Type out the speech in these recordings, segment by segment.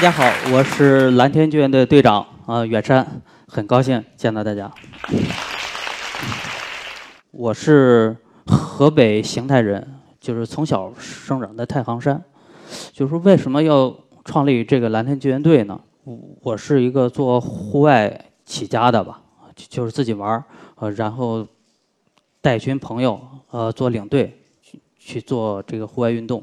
大家好，我是蓝天救援队队长啊，远山，很高兴见到大家。我是河北邢台人，就是从小生长在太行山。就是说，为什么要创立这个蓝天救援队呢？我是一个做户外起家的吧，就是自己玩儿，呃，然后带一群朋友，呃，做领队去去做这个户外运动。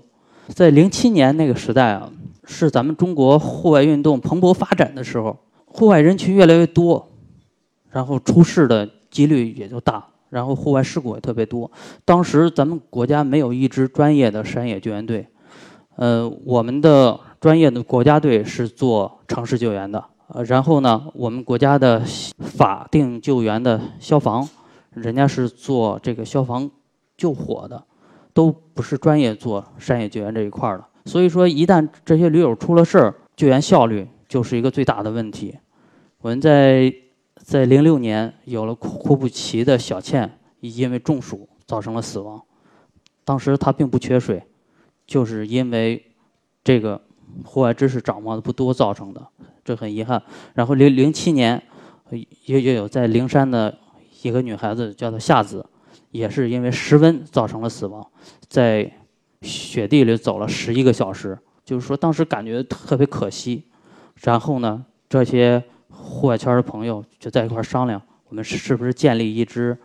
在零七年那个时代啊，是咱们中国户外运动蓬勃发展的时候，户外人群越来越多，然后出事的几率也就大，然后户外事故也特别多。当时咱们国家没有一支专业的山野救援队，呃，我们的专业的国家队是做城市救援的，呃，然后呢，我们国家的法定救援的消防，人家是做这个消防救火的。都不是专业做山野救援这一块的，所以说一旦这些驴友出了事儿，救援效率就是一个最大的问题。我们在在零六年有了库布齐的小倩因为中暑造成了死亡，当时他并不缺水，就是因为这个户外知识掌握的不多造成的，这很遗憾。然后零零七年也也有在灵山的一个女孩子叫做夏子。也是因为失温造成了死亡，在雪地里走了十一个小时，就是说当时感觉特别可惜。然后呢，这些户外圈的朋友就在一块商量，我们是不是建立一支，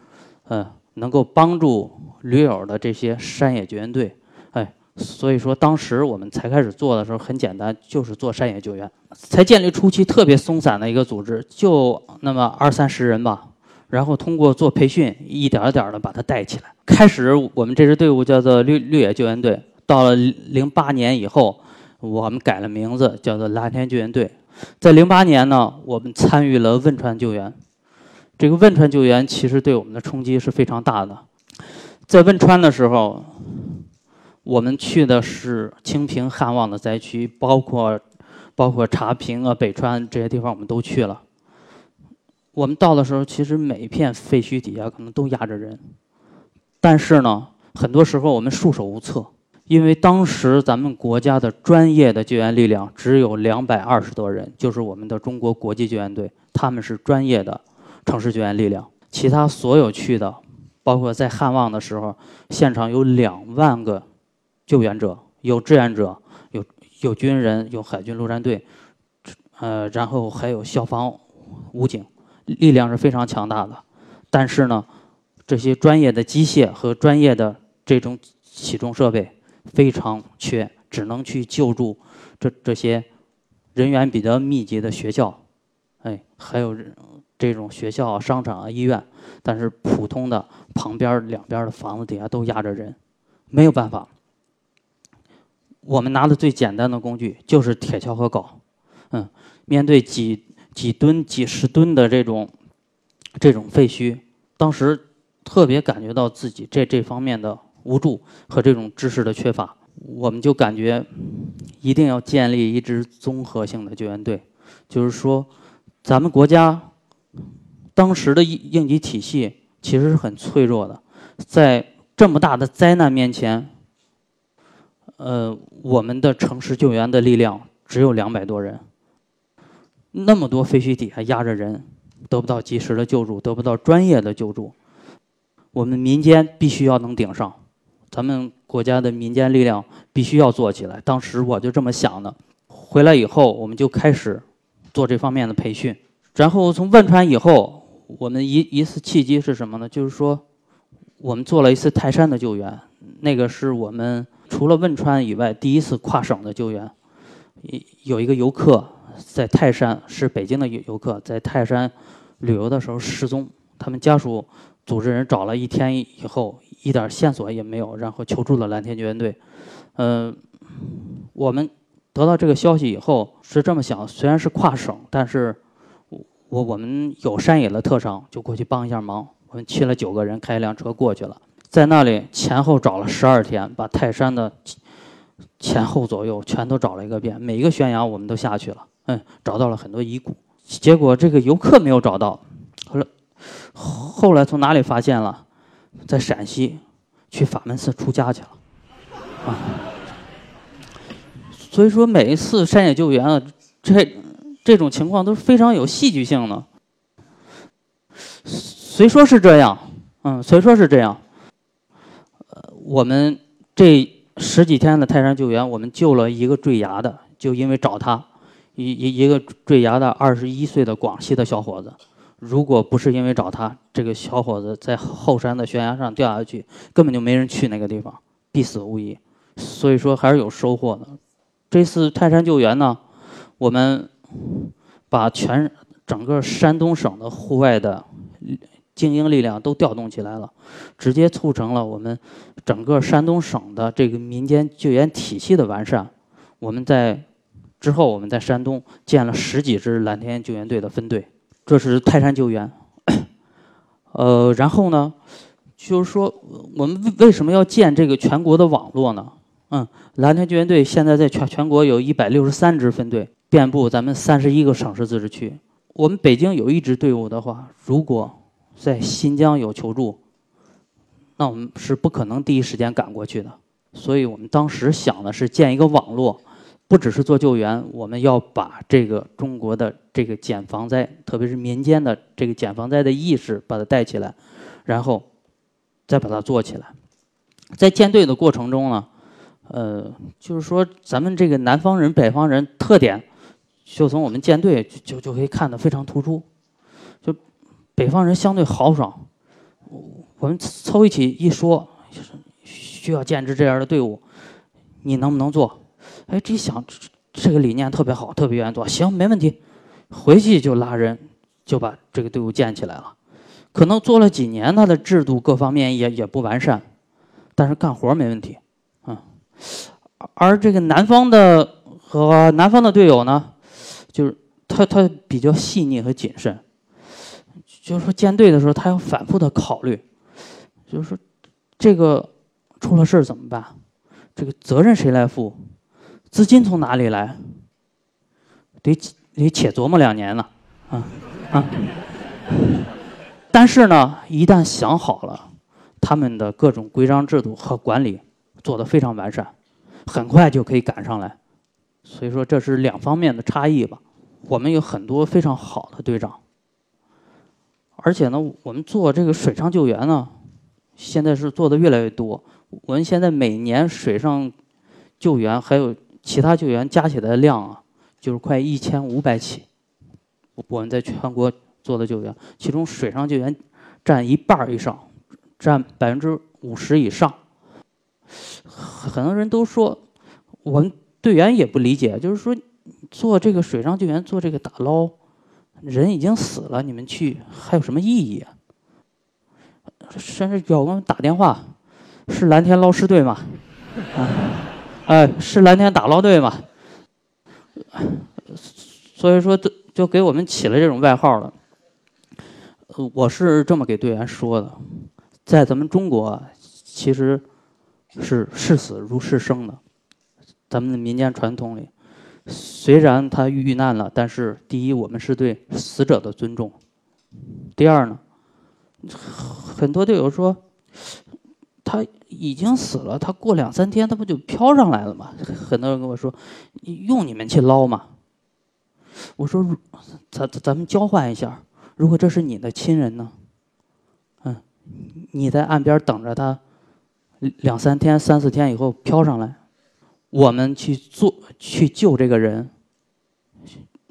嗯，能够帮助驴友的这些山野救援队？哎，所以说当时我们才开始做的时候很简单，就是做山野救援。才建立初期特别松散的一个组织，就那么二三十人吧。然后通过做培训，一点儿点儿的把它带起来。开始我们这支队伍叫做绿绿野救援队，到了零八年以后，我们改了名字，叫做蓝天救援队。在零八年呢，我们参与了汶川救援。这个汶川救援其实对我们的冲击是非常大的。在汶川的时候，我们去的是清平、汉旺的灾区，包括包括茶坪啊、北川这些地方，我们都去了。我们到的时候，其实每一片废墟底下可能都压着人，但是呢，很多时候我们束手无策，因为当时咱们国家的专业的救援力量只有两百二十多人，就是我们的中国国际救援队，他们是专业的城市救援力量。其他所有去的，包括在汉旺的时候，现场有两万个救援者，有志愿者，有有军人，有海军陆战队，呃，然后还有消防、武警。力量是非常强大的，但是呢，这些专业的机械和专业的这种起重设备非常缺，只能去救助这这些人员比较密集的学校，哎，还有这种学校、商场啊、医院，但是普通的旁边两边的房子底下都压着人，没有办法。我们拿的最简单的工具就是铁锹和镐，嗯，面对几。几吨、几十吨的这种这种废墟，当时特别感觉到自己这这方面的无助和这种知识的缺乏，我们就感觉一定要建立一支综合性的救援队。就是说，咱们国家当时的应应急体系其实是很脆弱的，在这么大的灾难面前，呃，我们的城市救援的力量只有两百多人。那么多废墟底下压着人，得不到及时的救助，得不到专业的救助，我们民间必须要能顶上，咱们国家的民间力量必须要做起来。当时我就这么想的。回来以后，我们就开始做这方面的培训。然后从汶川以后，我们一一次契机是什么呢？就是说，我们做了一次泰山的救援，那个是我们除了汶川以外第一次跨省的救援。有一个游客。在泰山是北京的游游客，在泰山旅游的时候失踪，他们家属组织人找了一天以后，一点线索也没有，然后求助了蓝天救援队。嗯，我们得到这个消息以后是这么想：虽然是跨省，但是我我们有山野的特长，就过去帮一下忙。我们去了九个人，开一辆车过去了，在那里前后找了十二天，把泰山的前后左右全都找了一个遍，每一个悬崖我们都下去了。嗯，找到了很多遗骨，结果这个游客没有找到。后来，后来从哪里发现了？在陕西，去法门寺出家去了。啊，所以说每一次山野救援啊，这这种情况都是非常有戏剧性的。虽说是这样，嗯，虽说是这样，呃，我们这十几天的泰山救援，我们救了一个坠崖的，就因为找他，一一一个坠崖的二十一岁的广西的小伙子，如果不是因为找他，这个小伙子在后山的悬崖上掉下去，根本就没人去那个地方，必死无疑。所以说还是有收获的。这次泰山救援呢，我们把全整个山东省的户外的精英力量都调动起来了，直接促成了我们整个山东省的这个民间救援体系的完善。我们在之后，我们在山东建了十几支蓝天救援队的分队，这是泰山救援。呃，然后呢，就是说我们为为什么要建这个全国的网络呢？嗯，蓝天救援队现在在全全国有一百六十三支分队，遍布咱们三十一个省市自治区。我们北京有一支队伍的话，如果在新疆有求助，那我们是不可能第一时间赶过去的。所以我们当时想的是建一个网络，不只是做救援，我们要把这个中国的这个减防灾，特别是民间的这个减防灾的意识把它带起来，然后再把它做起来。在建队的过程中呢。呃，就是说，咱们这个南方人、北方人特点，就从我们舰队就就可以看得非常突出。就北方人相对豪爽，我们凑一起一说，需要建支这样的队伍，你能不能做？哎，这一想，这个理念特别好，特别愿意做，行，没问题。回去就拉人，就把这个队伍建起来了。可能做了几年，他的制度各方面也也不完善，但是干活没问题。嗯而这个南方的和南方的队友呢，就是他他比较细腻和谨慎，就是说建队的时候他要反复的考虑，就是说这个出了事怎么办？这个责任谁来负？资金从哪里来？得得且琢磨两年呢，啊啊！但是呢，一旦想好了，他们的各种规章制度和管理。做得非常完善，很快就可以赶上来，所以说这是两方面的差异吧。我们有很多非常好的队长，而且呢，我们做这个水上救援呢，现在是做的越来越多。我们现在每年水上救援还有其他救援加起来的量啊，就是快一千五百起。我们在全国做的救援，其中水上救援占一半以上，占百分之五十以上。很多人都说，我们队员也不理解，就是说，做这个水上救援，做这个打捞，人已经死了，你们去还有什么意义？甚至有我们打电话，是蓝天捞尸队吗？啊，哎，是蓝天打捞队吗？所以说，就就给我们起了这种外号了。我是这么给队员说的，在咱们中国，其实。是视死如是生的，咱们的民间传统里，虽然他遇难了，但是第一，我们是对死者的尊重；第二呢，很多队友说，他已经死了，他过两三天他不就飘上来了吗？很多人跟我说，用你们去捞嘛。我说，咱咱们交换一下，如果这是你的亲人呢？嗯，你在岸边等着他。两三天、三四天以后飘上来，我们去做、去救这个人，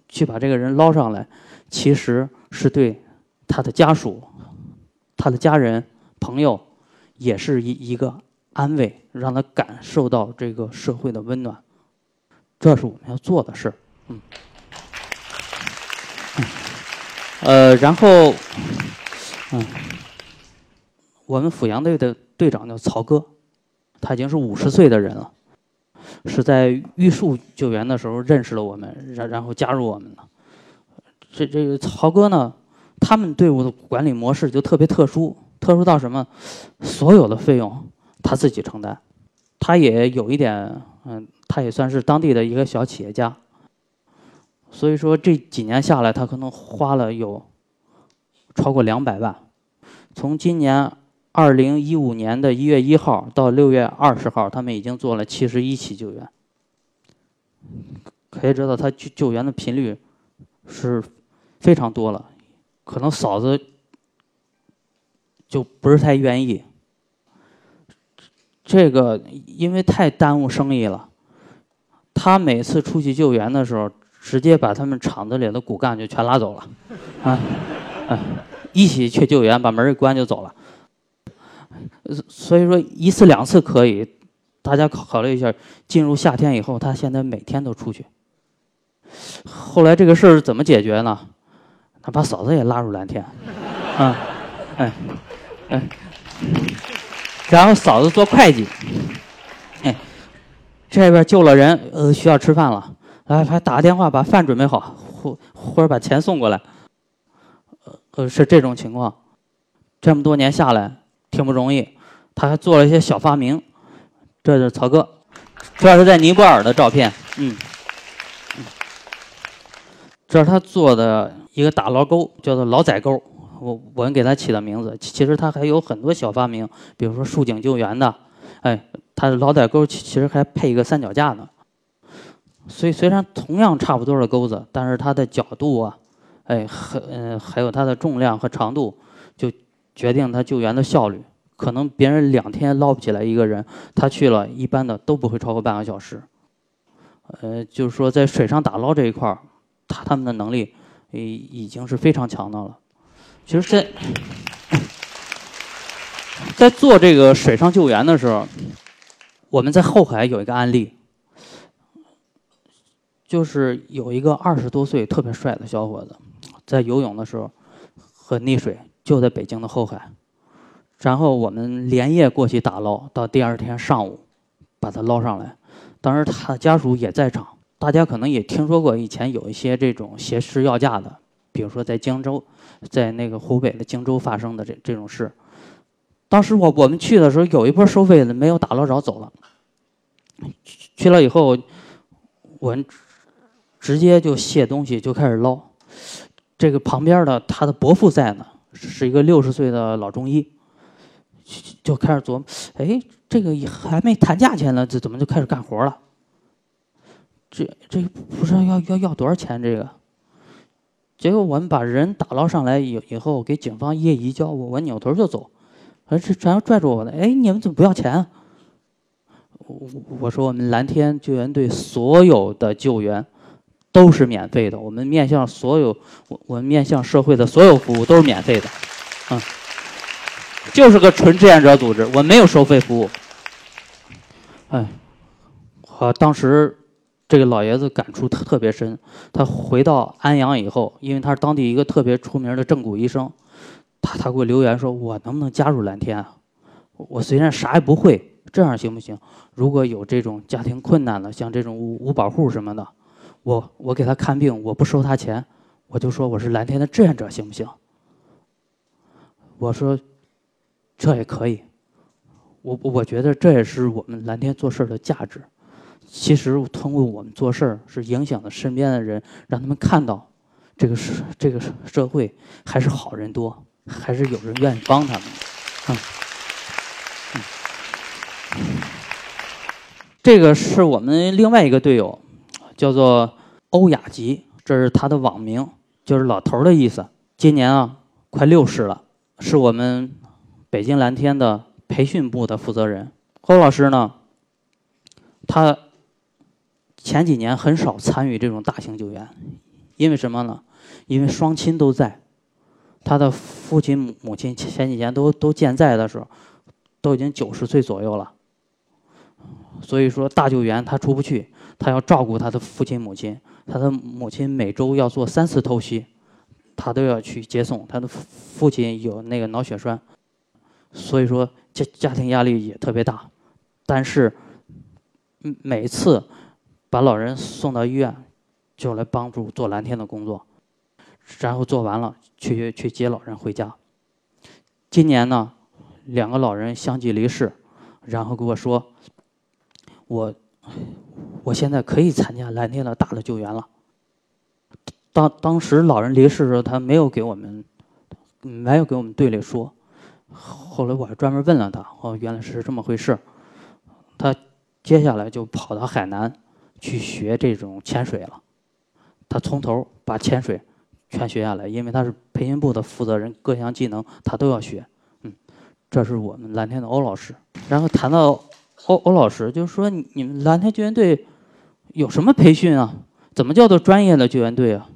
去把这个人捞上来，其实是对他的家属、他的家人、朋友，也是一一个安慰，让他感受到这个社会的温暖。这是我们要做的事嗯。呃，然后，嗯，我们阜阳队的。队长叫曹哥，他已经是五十岁的人了，是在玉树救援的时候认识了我们，然然后加入我们的。这这个曹哥呢，他们队伍的管理模式就特别特殊，特殊到什么？所有的费用他自己承担，他也有一点，嗯，他也算是当地的一个小企业家。所以说这几年下来，他可能花了有超过两百万，从今年。二零一五年的一月一号到六月二十号，他们已经做了七十一起救援。可以知道他救救援的频率是非常多了，可能嫂子就不是太愿意。这个因为太耽误生意了，他每次出去救援的时候，直接把他们厂子里的骨干就全拉走了，啊，啊，一起去救援，把门一关就走了。所以说一次两次可以，大家考考虑一下，进入夏天以后，他现在每天都出去。后来这个事儿怎么解决呢？他把嫂子也拉入蓝天，啊，哎，哎。然后嫂子做会计，哎，这边救了人，呃，需要吃饭了，来，还打个电话把饭准备好，或或者把钱送过来，呃，是这种情况。这么多年下来挺不容易，他还做了一些小发明。这是曹哥，这是在尼泊尔的照片，嗯，这是他做的一个打捞钩，叫做老仔钩。我我们给他起的名字，其实他还有很多小发明，比如说竖井救援的，哎，他的老仔钩其其实还配一个三脚架呢。所以虽然同样差不多的钩子，但是它的角度啊，哎，还嗯还有它的重量和长度，就决定它救援的效率。可能别人两天捞不起来一个人，他去了一般的都不会超过半个小时。呃，就是说在水上打捞这一块儿，他他们的能力已已经是非常强的了。其实，在在做这个水上救援的时候，我们在后海有一个案例，就是有一个二十多岁特别帅的小伙子，在游泳的时候和溺水，就在北京的后海。然后我们连夜过去打捞，到第二天上午把他捞上来。当时他的家属也在场，大家可能也听说过以前有一些这种挟持要价的。比如说，在荆州，在那个湖北的荆州发生的这这种事，当时我我们去的时候，有一波收费的没有打捞着走了。去了以后，我们直接就卸东西就开始捞。这个旁边的他的伯父在呢，是一个六十岁的老中医，就开始琢磨：哎，这个还没谈价钱呢，这怎么就开始干活了？这这不知道要要要多少钱？这个？结果我们把人打捞上来以以后，给警方一移交，我我扭头就走，而这全拽住我的，哎，你们怎么不要钱？我我说我们蓝天救援队所有的救援都是免费的，我们面向所有我我们面向社会的所有服务都是免费的，嗯，就是个纯志愿者组织，我没有收费服务。哎，好，当时。这个老爷子感触特特别深。他回到安阳以后，因为他是当地一个特别出名的正骨医生，他他给我留言说：“我能不能加入蓝天啊？我虽然啥也不会，这样行不行？如果有这种家庭困难的，像这种五五保户什么的，我我给他看病，我不收他钱，我就说我是蓝天的志愿者，行不行？”我说：“这也可以。我我觉得这也是我们蓝天做事的价值。”其实通过我们做事儿，是影响了身边的人，让他们看到，这个社这个社会还是好人多，还是有人愿意帮他们。嗯，这个是我们另外一个队友，叫做欧雅吉，这是他的网名，就是老头儿的意思。今年啊，快六十了，是我们北京蓝天的培训部的负责人。欧老师呢，他。前几年很少参与这种大型救援，因为什么呢？因为双亲都在，他的父亲母亲前几年都都健在的时候，都已经九十岁左右了。所以说大救援他出不去，他要照顾他的父亲母亲，他的母亲每周要做三次透析，他都要去接送。他的父亲有那个脑血栓，所以说家家庭压力也特别大，但是每次。把老人送到医院，就来帮助做蓝天的工作，然后做完了去去接老人回家。今年呢，两个老人相继离世，然后跟我说：“我我现在可以参加蓝天的大的救援了。”当当时老人离世的时候，他没有给我们没有给我们队里说。后来我还专门问了他，哦，原来是这么回事。他接下来就跑到海南。去学这种潜水了。他从头把潜水全学下来，因为他是培训部的负责人，各项技能他都要学。嗯，这是我们蓝天的欧老师。然后谈到欧欧老师，就是说你们蓝天救援队有什么培训啊？怎么叫做专业的救援队啊？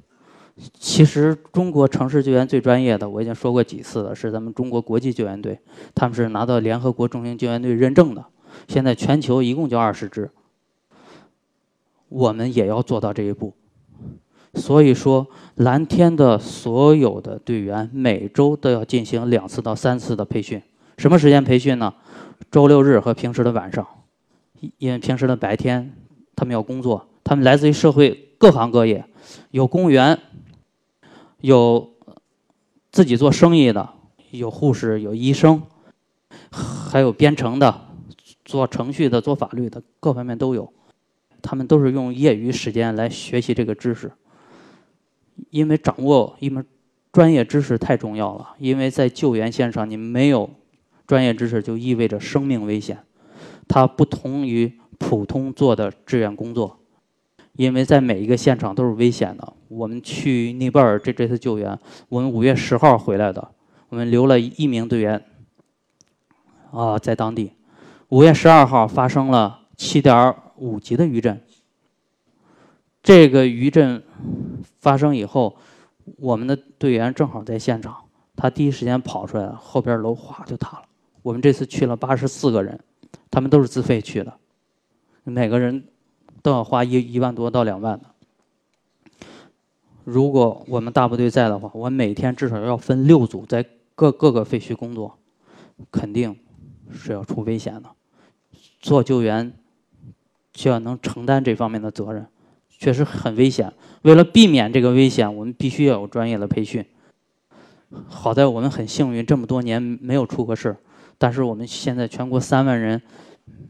其实中国城市救援最专业的，我已经说过几次了，是咱们中国国际救援队，他们是拿到联合国重型救援队认证的。现在全球一共就二十支，我们也要做到这一步。所以说，蓝天的所有的队员每周都要进行两次到三次的培训。什么时间培训呢？周六日和平时的晚上，因为平时的白天他们要工作，他们来自于社会各行各业，有公务员。有自己做生意的，有护士，有医生，还有编程的，做程序的，做法律的，各方面都有。他们都是用业余时间来学习这个知识，因为掌握一门专业知识太重要了。因为在救援线上，你没有专业知识，就意味着生命危险。它不同于普通做的志愿工作。因为在每一个现场都是危险的。我们去尼泊尔这这次救援，我们五月十号回来的，我们留了一名队员，啊，在当地。五月十二号发生了七点五级的余震。这个余震发生以后，我们的队员正好在现场，他第一时间跑出来了，后边楼哗就塌了。我们这次去了八十四个人，他们都是自费去的，每个人。都要花一一万多到两万的。如果我们大部队在的话，我每天至少要分六组在各各个废墟工作，肯定是要出危险的。做救援就要能承担这方面的责任，确实很危险。为了避免这个危险，我们必须要有专业的培训。好在我们很幸运，这么多年没有出过事但是我们现在全国三万人，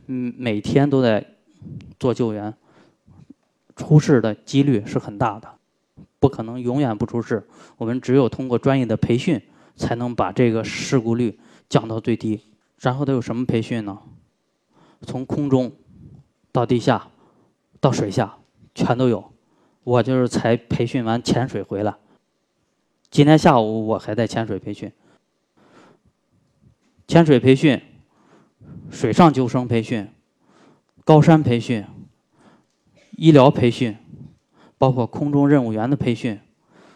嗯，每天都在做救援。出事的几率是很大的，不可能永远不出事。我们只有通过专业的培训，才能把这个事故率降到最低。然后都有什么培训呢？从空中到地下到水下，全都有。我就是才培训完潜水回来，今天下午我还在潜水培训。潜水培训、水上救生培训、高山培训。医疗培训，包括空中任务员的培训、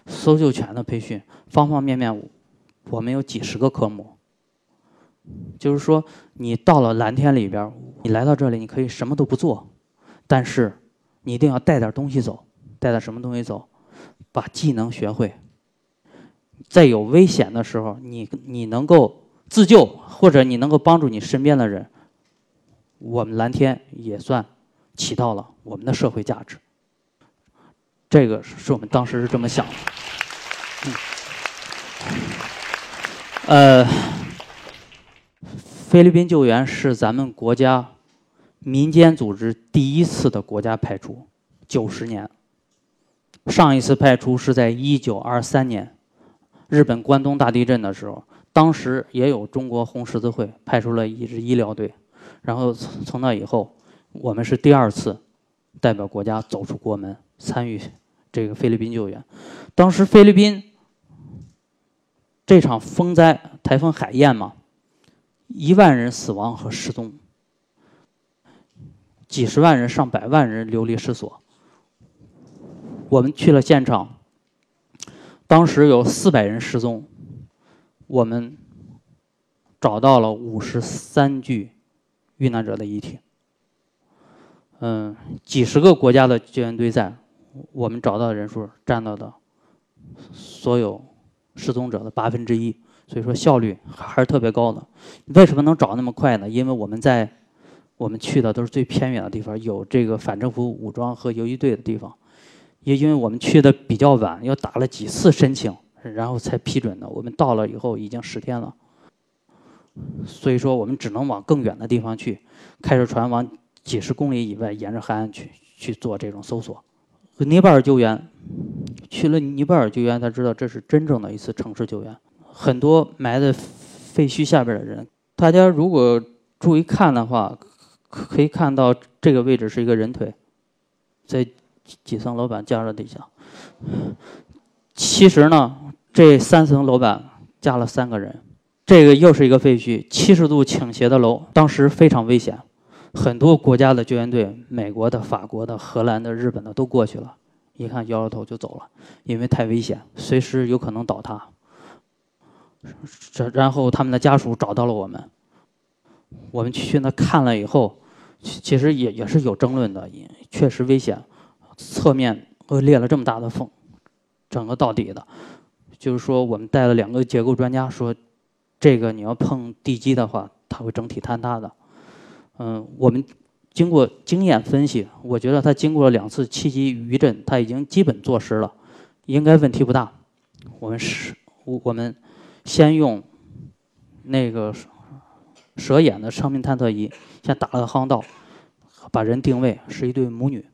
搜救犬的培训，方方面面，我们有几十个科目。就是说，你到了蓝天里边，你来到这里，你可以什么都不做，但是你一定要带点东西走，带点什么东西走，把技能学会。在有危险的时候，你你能够自救，或者你能够帮助你身边的人，我们蓝天也算。起到了我们的社会价值，这个是我们当时是这么想的。嗯呃，菲律宾救援是咱们国家民间组织第一次的国家派出，九十年。上一次派出是在一九二三年，日本关东大地震的时候，当时也有中国红十字会派出了一支医疗队，然后从那以后。我们是第二次代表国家走出国门参与这个菲律宾救援。当时菲律宾这场风灾，台风海燕嘛，一万人死亡和失踪，几十万人、上百万人流离失所。我们去了现场，当时有四百人失踪，我们找到了五十三具遇难者的遗体。嗯，几十个国家的救援队在，我们找到的人数占到的所有失踪者的八分之一，所以说效率还是特别高的。为什么能找那么快呢？因为我们在我们去的都是最偏远的地方，有这个反政府武装和游击队的地方。也因为我们去的比较晚，又打了几次申请，然后才批准的。我们到了以后已经十天了，所以说我们只能往更远的地方去，开着船往。几十公里以外，沿着海岸去去做这种搜索。尼泊尔救援，去了尼泊尔救援才知道这是真正的一次城市救援。很多埋在废墟下边的人，大家如果注意看的话，可以看到这个位置是一个人腿，在几层楼板架着底下。其实呢，这三层楼板架了三个人。这个又是一个废墟，七十度倾斜的楼，当时非常危险。很多国家的救援队，美国的、法国的、荷兰的、日本的都过去了，一看摇摇头就走了，因为太危险，随时有可能倒塌。这然后他们的家属找到了我们，我们去那看了以后，其实也也是有争论的，也确实危险，侧面呃裂了这么大的缝。整个到底的，就是说我们带了两个结构专家说，这个你要碰地基的话，它会整体坍塌的。嗯，我们经过经验分析，我觉得它经过了两次七级余震，它已经基本坐实了，应该问题不大。我们是，我我们先用那个蛇眼的生命探测仪，先打了个巷道，把人定位是一对母女，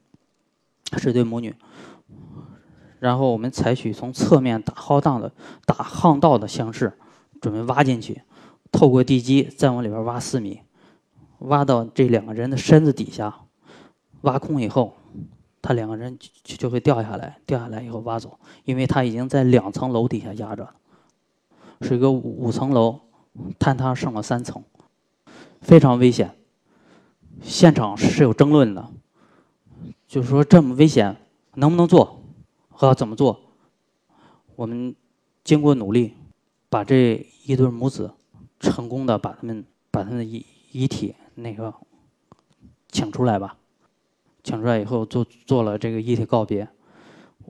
是一对母女。然后我们采取从侧面打夯道的打巷道的形式，准备挖进去，透过地基再往里边挖四米，挖到这两个人的身子底下，挖空以后，他两个人就就会掉下来，掉下来以后挖走，因为他已经在两层楼底下压着，是一个五五层楼，坍塌剩了三层，非常危险。现场是有争论的，就是说这么危险能不能做？和怎么做？我们经过努力，把这一对母子成功的把他们把他的遗遗体那个请出来吧。请出来以后，做做了这个遗体告别。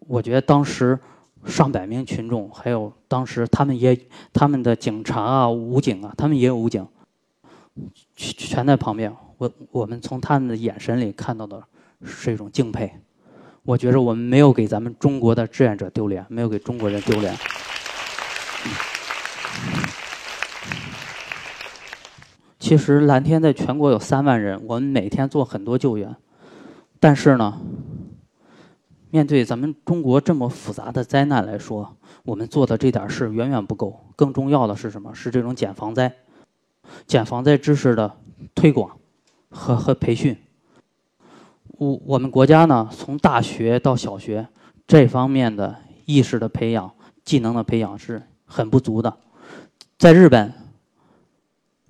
我觉得当时上百名群众，还有当时他们也他们的警察啊、武警啊，他们也有武警，全全在旁边。我我们从他们的眼神里看到的是一种敬佩。我觉着我们没有给咱们中国的志愿者丢脸，没有给中国人丢脸。其实蓝天在全国有三万人，我们每天做很多救援，但是呢，面对咱们中国这么复杂的灾难来说，我们做的这点事远远不够。更重要的是什么？是这种减防灾、减防灾知识的推广和和培训。我我们国家呢，从大学到小学，这方面的意识的培养、技能的培养是很不足的。在日本，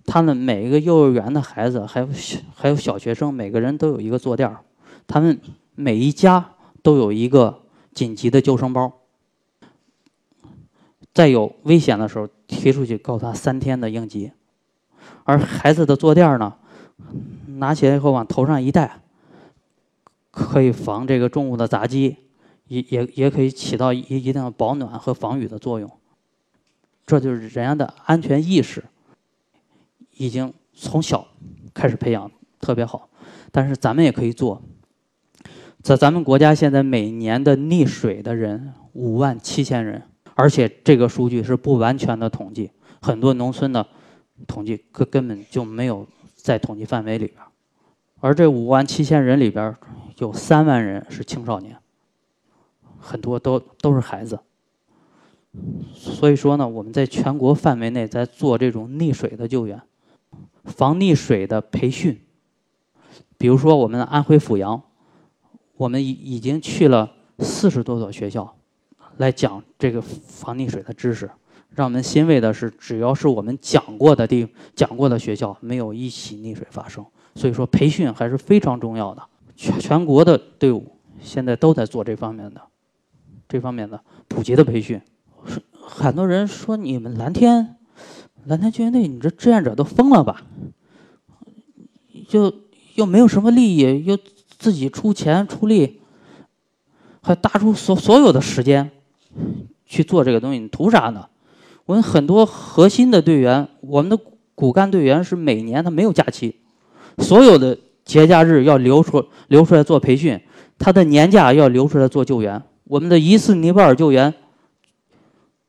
他们每一个幼儿园的孩子，还有还有小学生，每个人都有一个坐垫儿，他们每一家都有一个紧急的救生包，在有危险的时候提出去，告诉他三天的应急。而孩子的坐垫儿呢，拿起来以后往头上一戴。可以防这个重物的砸击，也也也可以起到一一定的保暖和防雨的作用。这就是人家的安全意识，已经从小开始培养，特别好。但是咱们也可以做，在咱们国家现在每年的溺水的人五万七千人，而且这个数据是不完全的统计，很多农村的统计根根本就没有在统计范围里边。而这五万七千人里边。有三万人是青少年，很多都都是孩子。所以说呢，我们在全国范围内在做这种溺水的救援、防溺水的培训。比如说，我们安徽阜阳，我们已已经去了四十多所学校，来讲这个防溺水的知识。让我们欣慰的是，只要是我们讲过的地讲过的学校，没有一起溺水发生。所以说，培训还是非常重要的。全全国的队伍现在都在做这方面的，这方面的普及的培训。很多人说你们蓝天，蓝天救援队，你这志愿者都疯了吧？就又没有什么利益，又自己出钱出力，还搭出所所有的时间去做这个东西，你图啥呢？我们很多核心的队员，我们的骨干队员是每年他没有假期，所有的。节假日要留出留出来做培训，他的年假要留出来做救援。我们的一次尼泊尔救援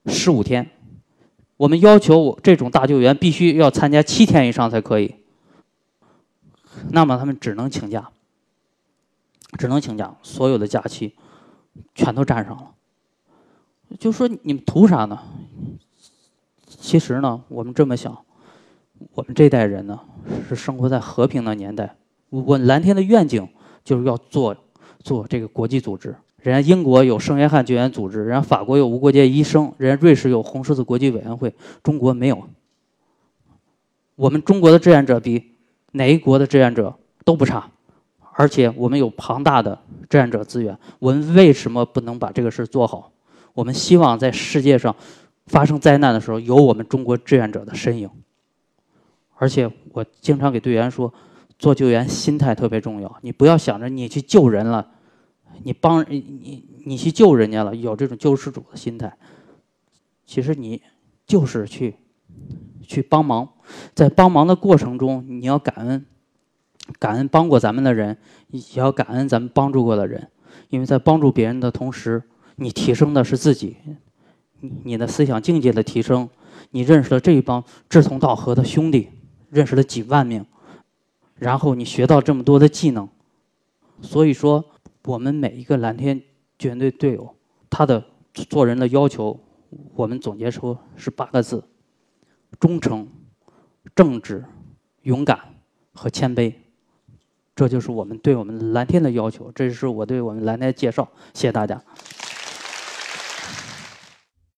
十五天，我们要求这种大救援必须要参加七天以上才可以。那么他们只能请假，只能请假，所有的假期全都占上了。就说你们图啥呢？其实呢，我们这么想，我们这代人呢是生活在和平的年代。我蓝天的愿景就是要做做这个国际组织。人家英国有圣约翰救援组织，人家法国有无国界医生，人家瑞士有红十字国际委员会，中国没有。我们中国的志愿者比哪一国的志愿者都不差，而且我们有庞大的志愿者资源。我们为什么不能把这个事做好？我们希望在世界上发生灾难的时候，有我们中国志愿者的身影。而且我经常给队员说，做救援心态特别重要。你不要想着你去救人了，你帮你你你去救人家了，有这种救世主的心态。其实你就是去去帮忙，在帮忙的过程中，你要感恩，感恩帮过咱们的人，也要感恩咱们帮助过的人。因为在帮助别人的同时，你提升的是自己，你你的思想境界的提升，你认识了这一帮志同道合的兄弟。认识了几万名，然后你学到这么多的技能，所以说我们每一个蓝天救援队队友，他的做人的要求，我们总结出是八个字：忠诚、正直、勇敢和谦卑。这就是我们对我们蓝天的要求，这是我对我们蓝天的介绍。谢谢大家。